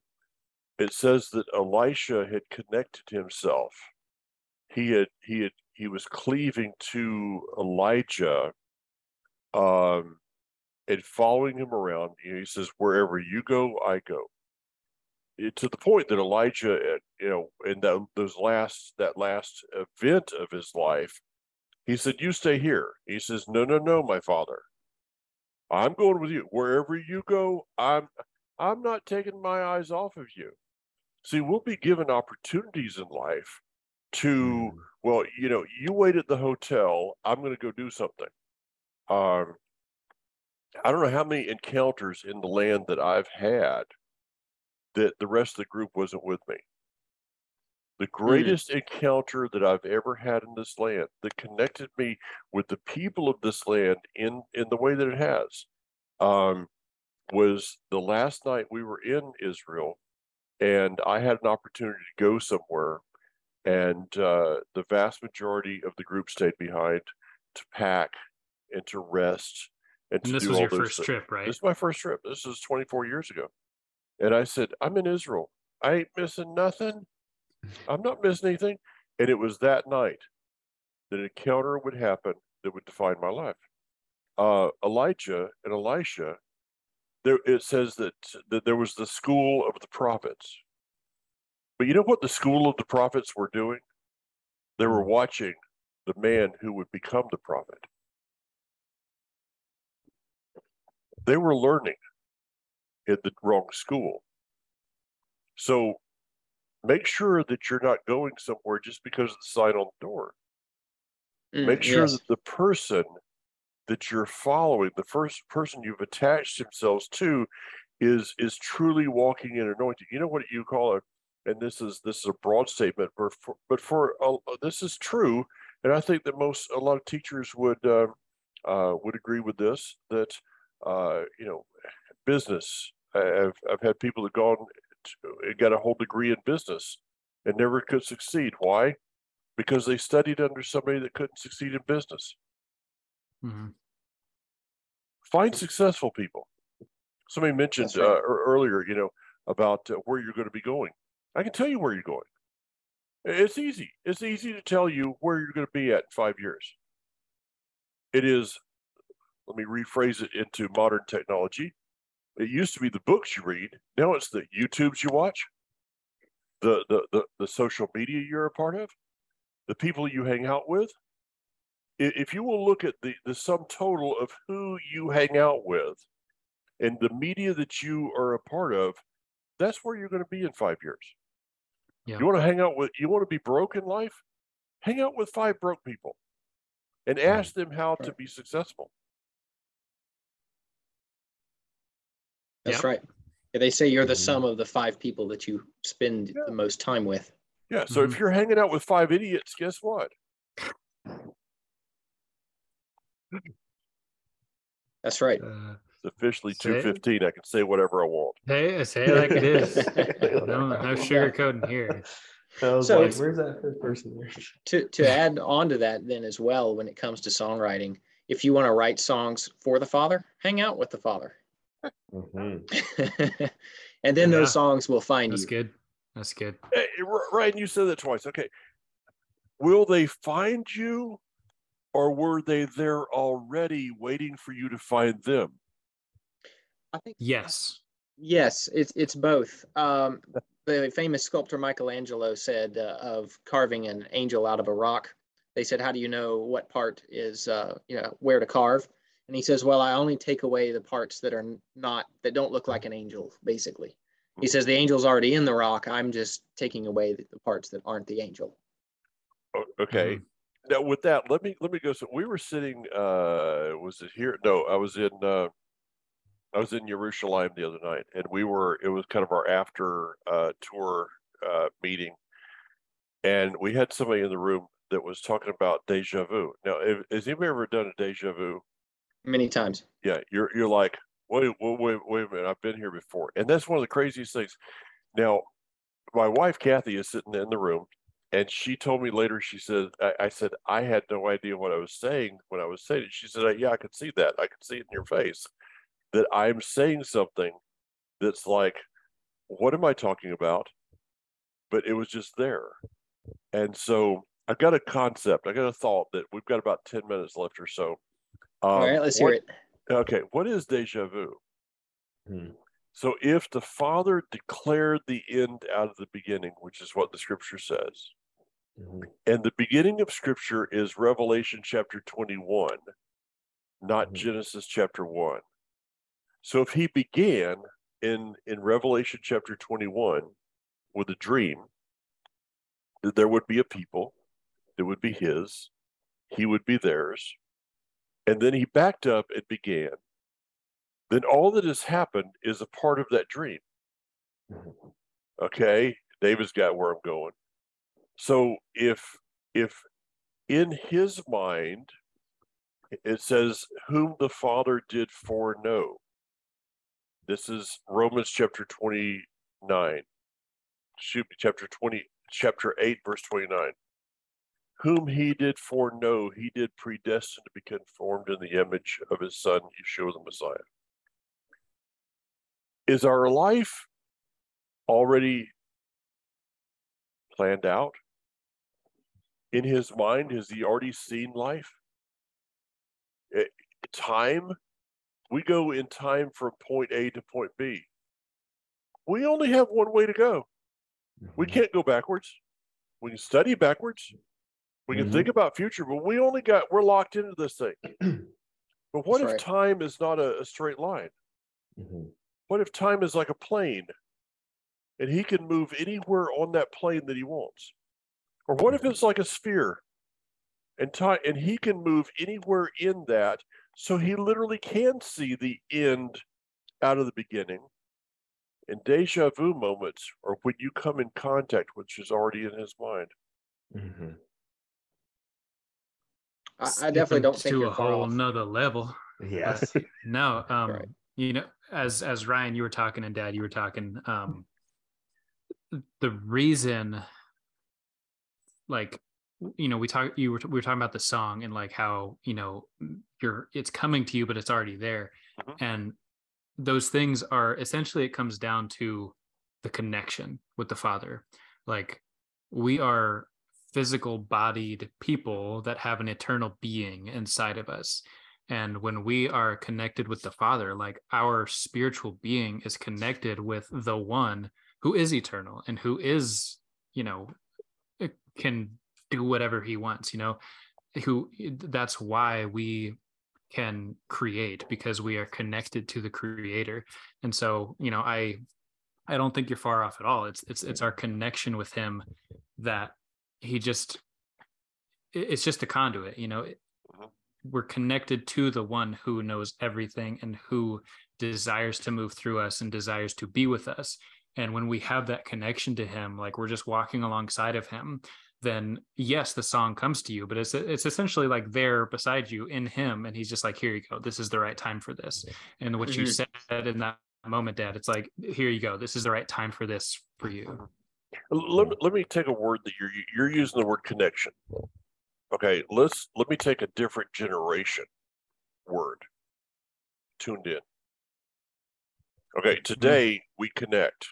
it says that Elisha had connected himself. He had he had he was cleaving to Elijah um, and following him around. You know, he says, "Wherever you go, I go." It, to the point that Elijah, uh, you know, in that those last that last event of his life, he said, "You stay here." He says, "No, no, no, my father. I'm going with you. Wherever you go, I'm I'm not taking my eyes off of you." See, we'll be given opportunities in life to, hmm. well, you know, you wait at the hotel. I'm going to go do something. Um, I don't know how many encounters in the land that I've had that the rest of the group wasn't with me. The hmm. greatest mm. encounter that I've ever had in this land that connected me with the people of this land in in the way that it has um, was the last night we were in Israel, and I had an opportunity to go somewhere, and uh, the vast majority of the group stayed behind to pack and to rest and, And this was your first things. trip, right? This is my first trip. This is 24 years ago. And I said, I'm in Israel. I ain't missing nothing. I'm not missing anything. And it was that night that an encounter would happen that would define my life. Uh, Elijah and Elisha, there it says that that there was the school of the prophets. But you know what the school of the prophets were doing? They were watching the man who would become the prophet. They were learning in the wrong school. So make sure that you're not going somewhere just because of the sign on the door. Mm, Make sure yes. that the person that you're following, the first person you've attached themselves to, is is truly walking in anointing. You know what you call it, and this is this is a broad statement, but for, but for uh, this is true, and I think that most a lot of teachers would uh, uh, would agree with this. That uh, you know, business. I've I've had people that gone to, got a whole degree in business and never could succeed. Why? Because they studied under somebody that couldn't succeed in business. Mhm. Find successful people. Somebody mentioned right. uh, earlier, you know, about uh, where you're going to be going. I can tell you where you're going. It's easy. It's easy to tell you where you're going to be at in five years. It is, let me rephrase it into modern technology. It used to be the books you read. Now it's the YouTubes you watch, the the the, the social media you're a part of, the people you hang out with. If you will look at the, the sum total of who you hang out with and the media that you are a part of, that's where you're going to be in five years. Yeah. You want to hang out with, you want to be broke in life? Hang out with five broke people and ask them how to be successful. That's Yep. right. They say you're the Mhm. sum of the five people that you spend Yeah. the most time with. Yeah. So if Mhm. you're hanging out with five idiots, guess what? That's right. Uh, It's officially Say it. 215. I can say whatever I want. hey, say it like it is. No, no sugarcoating here. So like, where's that first person there? To to add on to that then as well, when it comes to songwriting, if you want to write songs for the Father, hang out with the Father. Mhm. and then Yeah. those songs will find you. That's you. good. That's good. Hey, R- Ryan, you said that twice. Okay. Will they find you or were they there already waiting for you to find them? I think Yes. Yes, it's it's both. Um, the famous sculptor Michelangelo said uh, of carving an angel out of a rock. They said, "How do you know what part is uh, you know where to carve?" And he says, "Well, I only take away the parts that are not that don't look like an angel." Basically, he says the angel's already in the rock. I'm just taking away the, the parts that aren't the angel. O- Okay. Now with that, let me let me go. So we were sitting. Uh, was it here? No, I was in. Uh, I was in Jerusalem the other night, and we were. It was kind of our after uh, tour uh, meeting, and we had somebody in the room that was talking about deja vu. Now, if, has anybody ever done a deja vu? Many times. yeah, you're you're like, wait, wait, wait, wait a minute, I've been here before, and that's one of the craziest things. Now, my wife Kathy is sitting in the room, and she told me later. She said, I, I said I had no idea what I was saying when I was saying it. She said, Yeah, I could see that. I could see it in your face that I'm saying something that's like, what am I talking about? But it was just there, and so I've got a concept. I got a thought that we've got about ten minutes left or so. All Um, right, let's what- hear it. Okay, what is deja vu? Hmm. So if the Father declared the end out of the beginning, which is what the scripture says, Mhm. and the beginning of scripture is Revelation chapter 21, not Mhm. Genesis chapter 1. So if he began in in Revelation chapter 21 with a dream, that there would be a people, it would be his, he would be theirs, and then he backed up and began, then all that has happened is a part of that dream. Okay, David's got where I'm going. So if if in his mind it says whom the Father did foreknow. This is Romans chapter 29. Shoot, chapter 20, chapter 8, verse 29. Whom he did foreknow, he did predestine to be conformed in the image of his son, Yeshua the Messiah. Is our life already planned out? In his mind, has he already seen life? Eh, time, we go in time from point A to point B. We only have one way to go. We Mhm. can't go backwards. We can study backwards. We can Mhm. think about future, but we only got we're locked into this thing. But what That's if right. time is not a, a straight line? Mhm. What if time is like a plane and he can move anywhere on that plane that he wants? Or what if it's like a sphere and time and he can move anywhere in that so he literally can see the end out of the beginning? And deja vu moments are when you come in contact, which is already in his mind. Mhm. I, I definitely don't think to a whole off. nother level. Yes. No, um, Right. you know, as as Ryan, you were talking, and Dad, you were talking. Um, the reason, like, you know, we talk, you were we were talking about the song and like how you know you're it's coming to you, but it's already there, Mhm. and those things are essentially it comes down to the connection with the Father. Like, we are physical bodied people that have an eternal being inside of us. And when we are connected with the father like our spiritual being is connected with the one who is eternal and who is you know uh, can do whatever he wants you know who that's why we can create because we are connected to the creator. And so you know i i don't think you're far off at all. It's it's it's our connection with him that he just it's just a conduit you know? Mhm. we're connected to the one who knows everything and who desires to move through us and desires to be with us. And when we have that connection to him like we're just walking alongside of him then yes the song comes to you but it's it's essentially like there beside you in him. And he's just like here you go. This is the right time for this. And what you Mhm. said in that moment dad it's like here you go. This is the right time for this for you. L- Let me, let me take a word that you're you're using the word connection. Okay, let's let me take a different generation word. Tuned in. Okay, today we connect.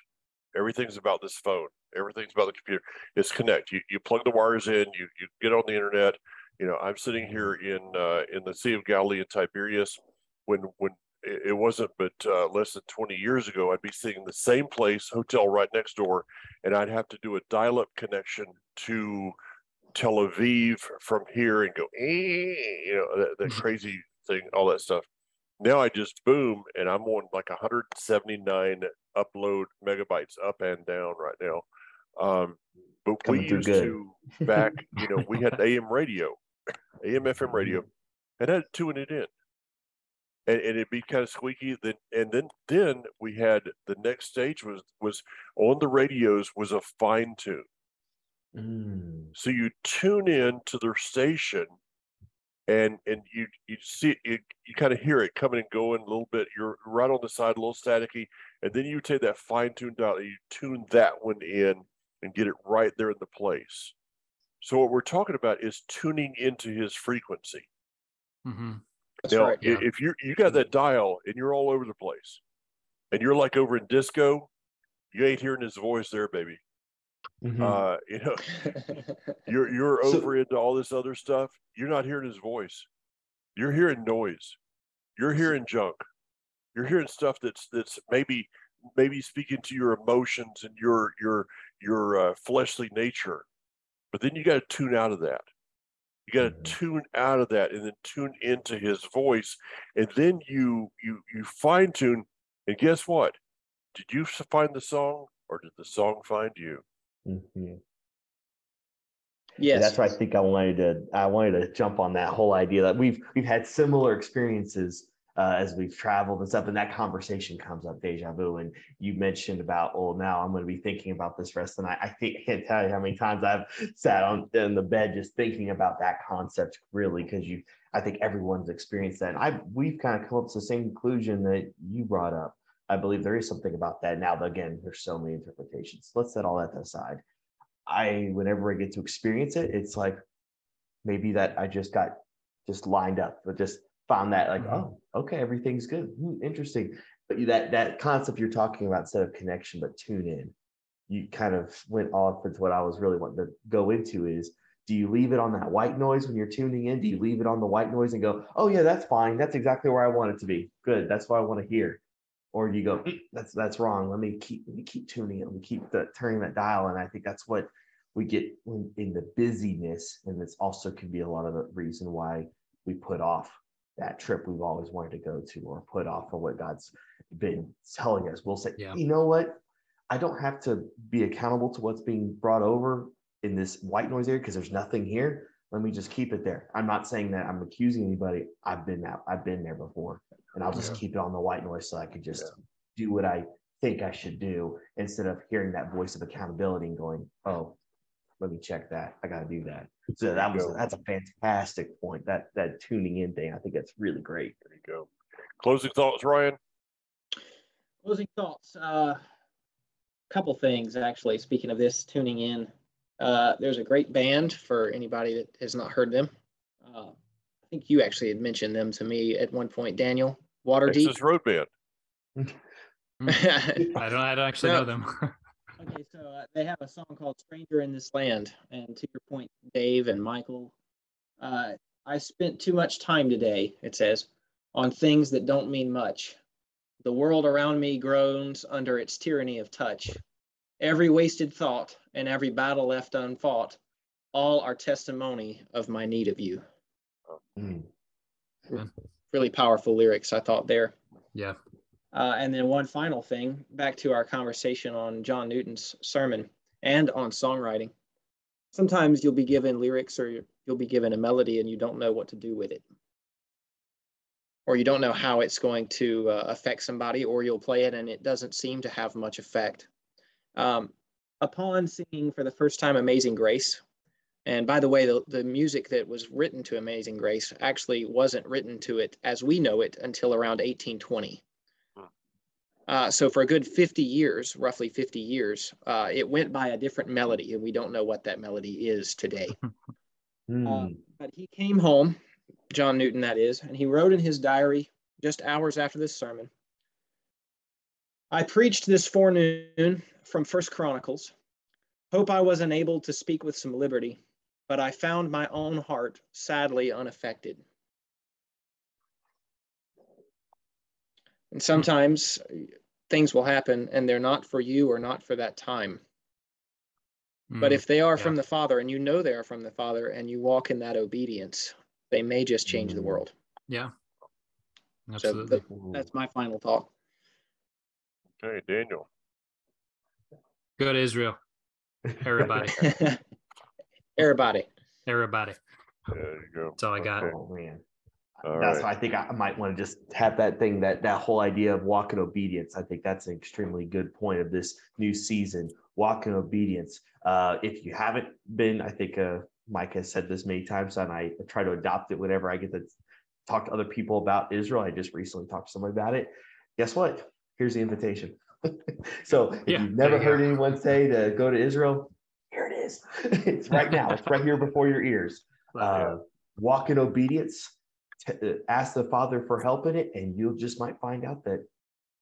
Everything's about this phone. Everything's about the computer. It's connect. You you plug the wires in. You you get on the internet. You know, I'm sitting here in uh, in the Sea of Galilee in Tiberias. When when it wasn't but uh, less than 20 years ago, I'd be sitting in the same place, hotel right next door, and I'd have to do a dial-up connection to Tel Aviv from here and go, "Eh," you know, that, that crazy thing, all that stuff. Now I just boom, and I'm on like 179 upload megabytes up and down right now. Um, but Coming we used good. to back, you know, we had AM radio, AM FM radio, and I had to tune it in. And, and it'd be kind of squeaky. Then and then then we had the next stage was was on the radios was a fine tune. Mm. So you tune in to their station and and you you see it you kind of hear it coming and going a little bit. You're right on the side, a little staticky, and then you take that fine tuned dial, and you tune that one in and get it right there in the place. So what we're talking about is tuning into his frequency. Mhm. That's now, right. yeah. if you you got that dial and you're all over the place, and you're like over in disco, you ain't hearing his voice there, baby. Mhm. Uh, you know, you're you're So- over into all this other stuff. You're not hearing his voice. You're hearing noise. You're hearing junk. You're hearing stuff that's that's maybe maybe speaking to your emotions and your your your uh, fleshly nature. But then you got to tune out of that. You got to Mhm. tune out of that and then tune into his voice, and then you you you fine tune. And guess what? Did you find the song, or did the song find you? Mhm. yes. That's why I think I wanted to I wanted to jump on that whole idea that we've we've had similar experiences uh, as we've traveled and stuff, and that conversation comes up deja vu. And you mentioned about, oh, now I'm going to be thinking about this rest of the night. I think I can't tell you how many times I've sat on in the bed just thinking about that concept, really, because you. I think everyone's experienced that. And I we've kind of come up to the same conclusion that you brought up. I believe there is something about that. Now, again, there's so many interpretations. Let's set all that aside. I, whenever I get to experience it, it's like, maybe that I just got just lined up, but just found that like, Mhm. oh, okay, everything's good. Hmm, interesting. But you- that that concept you're talking about instead of connection, but tune in, you kind of went off into what I was really wanting to go into is do you leave it on that white noise when you're tuning in? Do you leave it on the white noise and go, oh yeah, that's fine. That's exactly where I want it to be. Good. That's what I want to hear. Or you go, "Mm, that's that's wrong. Let me keep let me keep tuning it. Let me keep the turning that dial. And I think that's what we get when, in the busyness. And this also can be a lot of the reason why we put off that trip we've always wanted to go to or put off for what God's been telling us. We'll say, Yeah. you know what? I don't have to be accountable to what's being brought over in this white noise area because there's nothing here. Let me just keep it there. I'm not saying that I'm accusing anybody. I've been out, I've been there before. And I'll just Yeah. keep it on the white noise so I can just do what I think I should do instead of hearing that voice of accountability and going, oh, let me check that. I gotta do that. So that was go. that's a fantastic point. That that tuning in thing. I think that's really great. There you go. Closing thoughts, Ryan. Closing thoughts. Uh, a couple things actually. Speaking of this, tuning in. Uh, there's a great band for anybody that has not heard them. Uh, I think you actually had mentioned them to me at one point, Daniel. Waterdeep. Texas Road Band. I don't I don't actually No. know them. Okay, so uh, they have a song called "Stranger in This Land," and to your point, Dave and Michael, uh, I spent too much time today. It says on things that don't mean much. The world around me groans under its tyranny of touch. Every wasted thought and every battle left unfought, all are testimony of my need of you. Mm. Really powerful lyrics, I thought there. yeah. Uh, and then one final thing, back to our conversation on John Newton's sermon and on songwriting. Sometimes you'll be given lyrics or you'll be given a melody and you don't know what to do with it. Or you don't know how it's going to uh, affect somebody, or you'll play it and it doesn't seem to have much effect. Um, upon singing for the first time Amazing Grace, and by the way, the, the music that was written to Amazing Grace actually wasn't written to it as we know it until around 1820. Uh, so for a good 50 years, roughly 50 years, uh, it went by a different melody, and we don't know what that melody is today. Mm. But he came home, John Newton, that is, and he wrote in his diary just hours after this sermon. I preached this forenoon from First Chronicles. Hope I was enabled to speak with some liberty, but I found my own heart sadly unaffected. And sometimes things will happen and they're not for you or not for that time. But Mm, if they are yeah. from the Father and you know they are from the Father and you walk in that obedience, they may just change the Mm. world. yeah. So Absolutely. the- that's my final thought. Okay, Daniel. Go to Israel. Everybody. Everybody. Everybody. There you go. That's all I got. Okay. Oh man. All that's right. why I think I might want to just have that thing that that whole idea of walk in obedience. I think that's an extremely good point of this new season. Walk in obedience. Uh, if you haven't been, I think uh, Mike has said this many times, and I try to adopt it whenever I get to talk to other people about Israel. I just recently talked to somebody about it. Guess what? Here's the invitation. so if Yeah, you've never heard go. anyone say to go to Israel, here it is. it's right now. It's right here before your ears uh, walk in obedience t- uh, ask the father for help in it and you'll just might find out that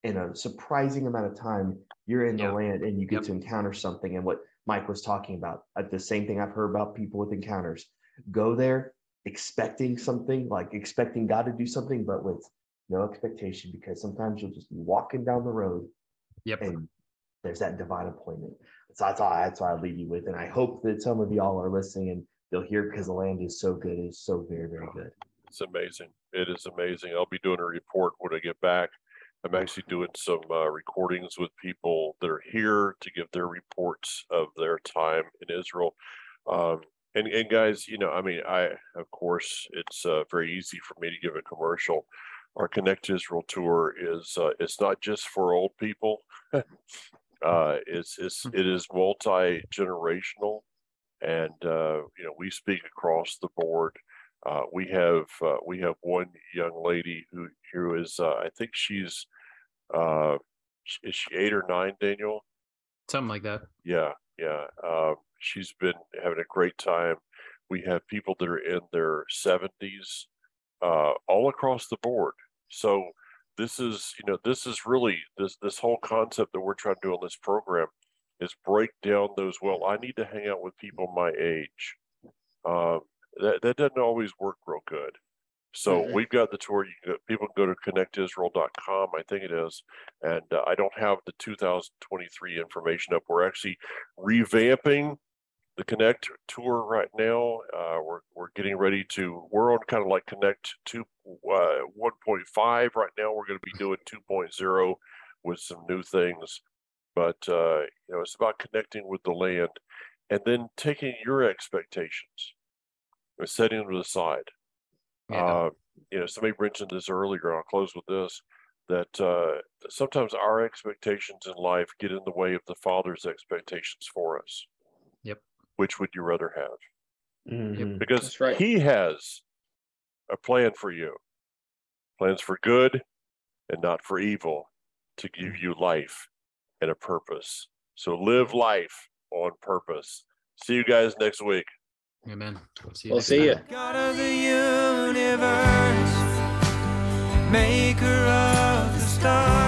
in a surprising amount of time you're in the land and you get Yep. to encounter something and what mike was talking about uh, the same thing i've heard about people with encounters go there expecting something like expecting god to do something but with no expectation because sometimes you'll just be walking down the road Yep. and there's that divine appointment. So that's all that's what I leave you with. And I hope that some of y'all are listening and you'll hear because the land is so good. It's so very, very good. It's amazing. It is amazing. I'll be doing a report when I get back. I'm actually doing some uh, recordings with people that are here to give their reports of their time in Israel. Um, and, and guys, you know, I mean, I, of course, it's uh, very easy for me to give a commercial. Our Connect Israel tour is, uh, it's not just for old people. uh, it's, it's, it is multi-generational. And, uh, you know, we speak across the board. Uh, we have uh, we have one young lady who who is uh, I think she's uh, is she eight or nine, Daniel? Something like that. Yeah, yeah. Um, she's been having a great time. We have people that are in their seventies, uh, all across the board. So this is, you know, this is really this this whole concept that we're trying to do on this program is break down those. Well, I need to hang out with people my age. Um, that that doesn't always work real good. So Mhm. we've got the tour. You can go, people can go to connectisrael.com, I think it is, and uh, I don't have the 2023 information up. We're actually revamping the Connect tour right now. Uh, we're we're getting ready to. We're on kind of like Connect two uh, 1.5 right now. We're going to be doing 2.0 with some new things, but uh, you know it's about connecting with the land, and then taking your expectations and setting them to the side. Yeah. Uh, you know, somebody mentioned this earlier. and I'll close with this: that uh, sometimes our expectations in life get in the way of the Father's expectations for us. Yep. Which would you rather have? Mhm. Because right. He has a plan for you, plans for good and not for evil, to give you life and a purpose. So live life on purpose. See you guys next week. Amen. See you We'll see time. you. God of the universe, maker of the stars.